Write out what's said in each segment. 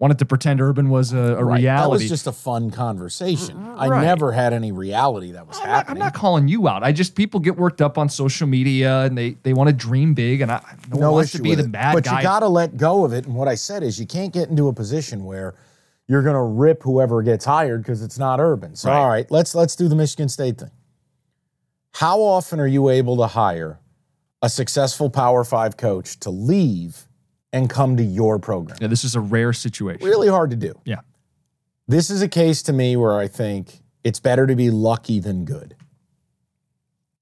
wanted to pretend Urban was a, a Right. That was just a fun conversation. Mm-hmm. I Right. never had any reality that was I'm not, I'm not calling you out. I just people get worked up on social media and they they want to dream big, and I no, one wants to issue be the it. bad but guy. you got to let go of it. And what I said is, you can't get into a position where you're going to rip whoever gets hired because it's not urban. So, Right. all right, let's let's do the Michigan State thing. How often are you able to hire a successful Power Five coach to leave and come to your program? yeah, this is a rare situation. Really hard to do. Yeah. This is a case to me where I think it's better to be lucky than good.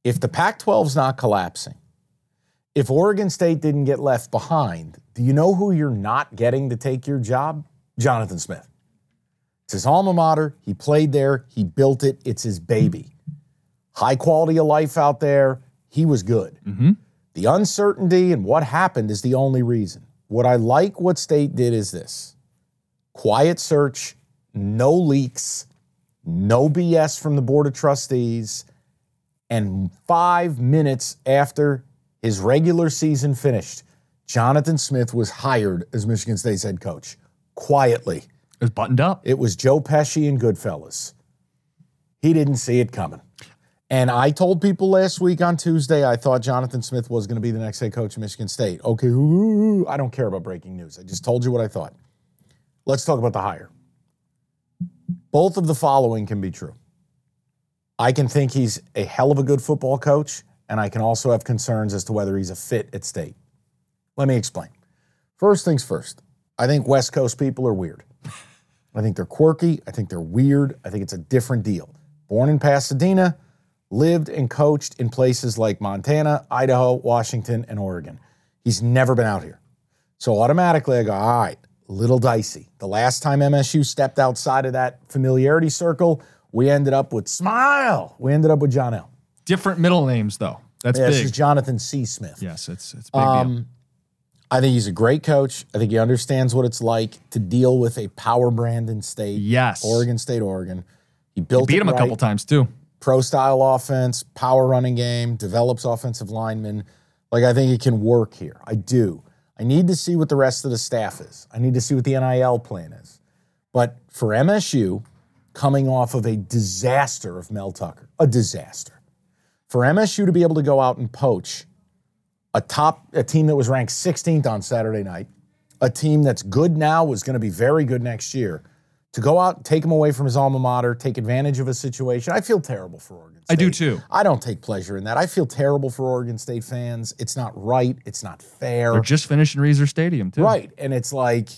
If the Pac 12's not collapsing, if Oregon State didn't get left behind, do you know who you're not getting to take your job? Jonathan Smith. It's his alma mater. He played there. He built it. It's his baby. High quality of life out there. He was good. Mm-hmm. The uncertainty and what happened is the only reason. What I like what State did is this quiet search, no leaks, no BS from the Board of Trustees. And five minutes after his regular season finished, Jonathan Smith was hired as Michigan State's head coach. Quietly. It was buttoned up. It was Joe Pesci and Goodfellas. He didn't see it coming. And I told people last week on Tuesday I thought Jonathan Smith was going to be the next head coach of Michigan State. Okay, I don't care about breaking news. I just told you what I thought. Let's talk about the hire. Both of the following can be true. I can think he's a hell of a good football coach, and I can also have concerns as to whether he's a fit at state. Let me explain. First things first, I think West Coast people are weird. I think they're quirky. I think they're weird. I think it's a different deal. Born in Pasadena, lived and coached in places like Montana, Idaho, Washington, and Oregon. He's never been out here. So automatically I go, all right, little dicey. The last time MSU stepped outside of that familiarity circle, we ended up with Smile. We ended up with John L. Different middle names though. That's Yeah, This big. is Jonathan C. Smith. yes, it's it's big deal. Um, I think he's a great coach. I think he understands what it's like to deal with a power brand in state. Yes. Oregon State, Oregon. He built Beat it him a couple times too. Pro style offense, power running game, develops offensive linemen. Like I think it can work here. I do. I need to see what the rest of the staff is. I need to see what the NIL plan is. But for MSU, coming off of a disaster of Mel Tucker, a disaster. For MSU to be able to go out and poach a top a team that was ranked 16th on Saturday night, a team that's good now was going to be very good next year. To go out, take him away from his alma mater, take advantage of a situation. I feel terrible for Oregon State. I do too. I don't take pleasure in that. I feel terrible for Oregon State fans. It's not right. It's not fair. They're just finishing Reser Stadium too. Right. And it's like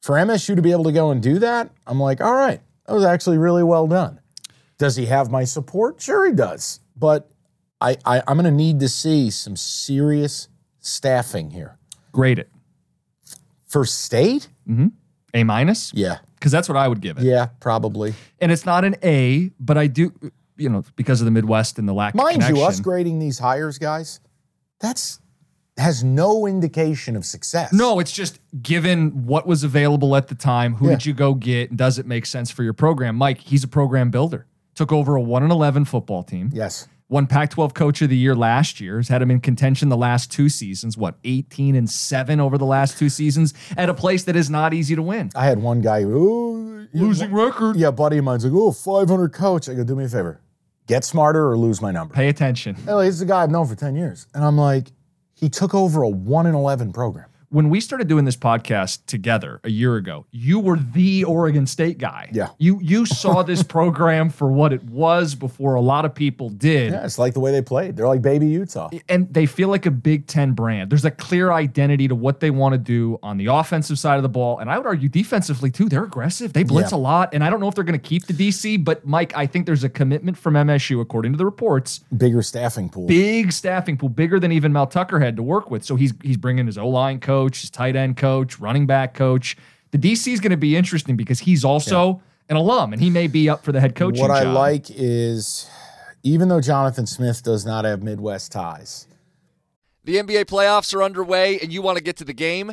for MSU to be able to go and do that, I'm like, all right, that was actually really well done. Does he have my support? Sure, he does. But I, I I'm gonna need to see some serious staffing here. Grade it. For state? Mm-hmm. A minus? Yeah. Because that's what I would give it. Yeah, probably. And it's not an A, but I do, you know, because of the Midwest and the lack of Mind connection. you, us grading these hires, guys, that's has no indication of success. No, it's just given what was available at the time. Who Yeah. did you go get? And does it make sense for your program? Mike, he's a program builder. Took over a one and eleven football team. Yes. Won Pac-12 Coach of the Year last year. Has had him in contention the last two seasons. What, 18 and seven over the last two seasons at a place that is not easy to win. I had one guy who Losing record. Yeah, buddy of mine's like, oh, 500 coach. I go, do me a favor. Get smarter or lose my number. Pay attention. Hey, he's a guy I've known for 10 years. And I'm like, he took over a 1 in 11 program. When we started doing this podcast together a year ago, you were the Oregon State guy. Yeah. You you saw this program for what it was before a lot of people did. Yeah, it's like the way they played. They're like baby Utah. And they feel like a Big Ten brand. There's a clear identity to what they want to do on the offensive side of the ball. And I would argue defensively too. They're aggressive. They blitz Yeah. a lot. And I don't know if they're going to keep the DC, but Mike, I think there's a commitment from MSU, according to the reports, Bigger staffing pool. big staffing pool, bigger than even Mel Tucker had to work with. So he's he's bringing his O line coach, his tight end coach, running back coach. The DC is going to be interesting because he's also an alum and he may be up for the head coaching What I job. like is, even though Jonathan Smith does not have Midwest ties, The NBA playoffs are underway and you want to get to the game?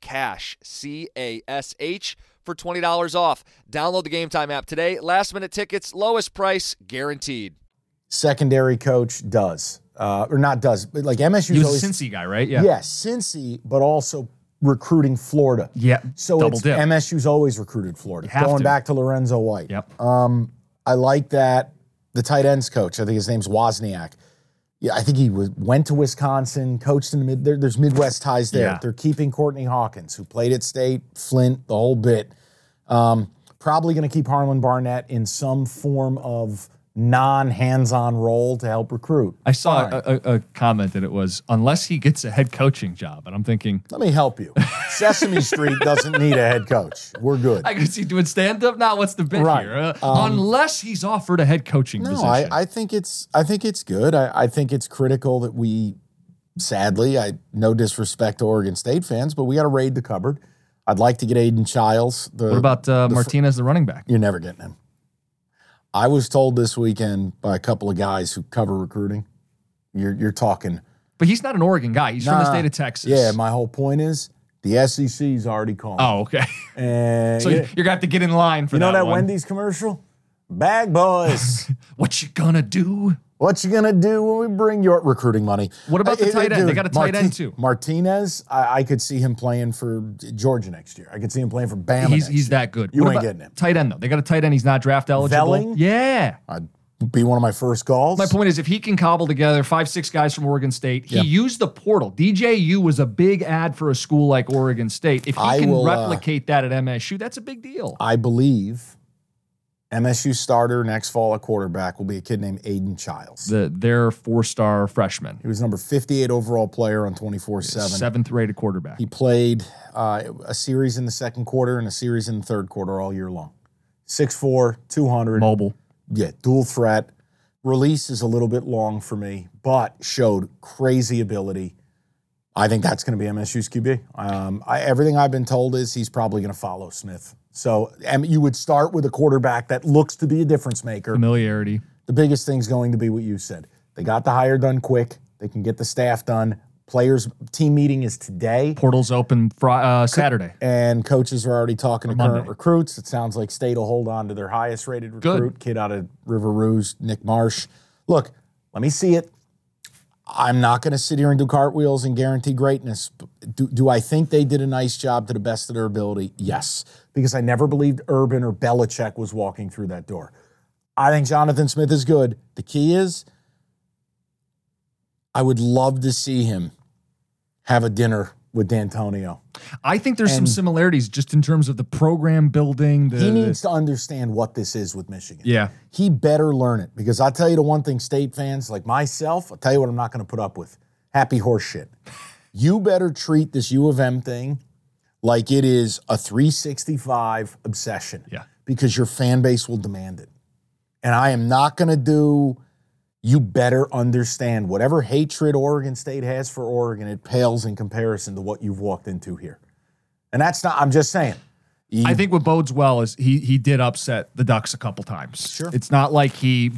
CASH, C A S H, for $20 off. Download the Game Time app today. Last minute tickets, lowest price guaranteed. secondary coach does, uh, or not does, but like MSU's he was always a Cincy guy, right? Yeah. yeah, Cincy, but also recruiting Florida. Yeah. So double it's, dip. MSU's always recruited Florida. have Going to. back to Lorenzo White. Yep. Um, I like that. The tight ends coach, I think his name's Wozniak. Yeah, I think he was, went to Wisconsin, coached in the mid. There, there's Midwest ties there. Yeah. They're keeping Courtney Hawkins, who played at State, Flint, the whole bit. Um, probably going to keep Harlan Barnett in some form of non-hands-on role to help recruit. I saw a, a, a comment that it was unless he gets a head coaching job, and I'm thinking Let me help you. Sesame Street doesn't need a head coach. We're good. I guess he's doing stand up. Now, what's the bit Right. here? Uh, unless he's offered a head coaching No, position. I, I think it's I think it's good. I, I think it's critical that we sadly, I no disrespect to Oregon State fans, but we gotta raid the cupboard. I'd like to get Aidan Chiles. The, what about uh, Martinez, the running back? you're never getting him. I was told this weekend by a couple of guys who cover recruiting. You're you're talking But he's not an Oregon guy. He's from the state of Texas. Yeah, my whole point is the SEC's already calling. oh, okay. And So you, you're gonna have to get in line for that. you know that one. Wendy's commercial? Bag boys. What you gonna do? What you gonna do when we bring your recruiting money? What about the Uh, tight end? They dude, got a tight end, too. Martinez, I, I could see him playing for Georgia next year. I could see him playing for Bama. He's next he's that good. You What ain't getting him. Tight end though. They got a tight end. He's not draft eligible. Velling? Yeah. I'd be one of my first calls. My point is, if he can cobble together five, six guys from Oregon State, he used the portal. DJU was a big ad for a school like Oregon State. If he I can will, uh, replicate that at MSU, that's a big deal. I believe MSU starter next fall at quarterback will be a kid named Aidan Chiles. The their four star freshman, he was number 58 overall player on 24 7. seventh rated quarterback. He played uh, a series in the second quarter and a series in the third quarter all year long. 6'4, 200. Mobile. Yeah, dual threat. Release is a little bit long for me, but showed crazy ability. I think that's going to be MSU's QB. Um, I, everything I've been told is he's probably going to follow Smith. So and you would start with a quarterback that looks to be a difference maker. Familiarity. The biggest thing's going to be what you said. They got the hire done quick. They can get the staff done. Players team meeting is today. Portals open Fri uh, Saturday. And coaches are already talking to Monday. current recruits. It sounds like State will hold on to their highest rated Good. recruit, kid out of River Rouge, Nick Marsh. Look, let me see it. I'm not going to sit here and do cartwheels and guarantee greatness. But Do, do I think they did a nice job to the best of their ability? Yes, because I never believed Urban or Belichick was walking through that door. I think Jonathan Smith is good. The key is, I would love to see him have a dinner with D'Antonio. I think there's some similarities just in terms of the program building. The, He needs to understand what this is with Michigan. yeah. He better learn it because I'll tell you the one thing, state fans like myself, I'll tell you what I'm not going to put up with happy horse shit. You better treat this U of M thing like it is a 365 obsession. Yeah. Because your fan base will demand it. And I am not going to do, you better understand whatever hatred Oregon State has for Oregon, it pales in comparison to what you've walked into here. And that's not, I'm just saying. You- I think what bodes well is he he did upset the Ducks a couple times. Sure. It's not like he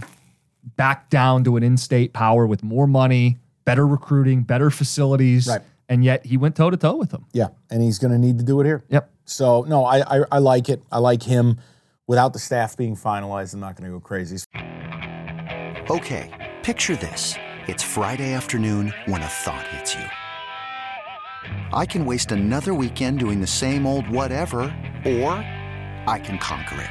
backed down to an in-state power with more money, better recruiting, better facilities, Right. and yet he went toe to toe with them. yeah, and he's going to need to do it here. Yep. So, no, I, I, I like it. I like him. Without the staff being finalized, I'm not going to go crazy. Okay, picture this. It's Friday afternoon when a thought hits you. I can waste another weekend doing the same old whatever, or I can conquer it.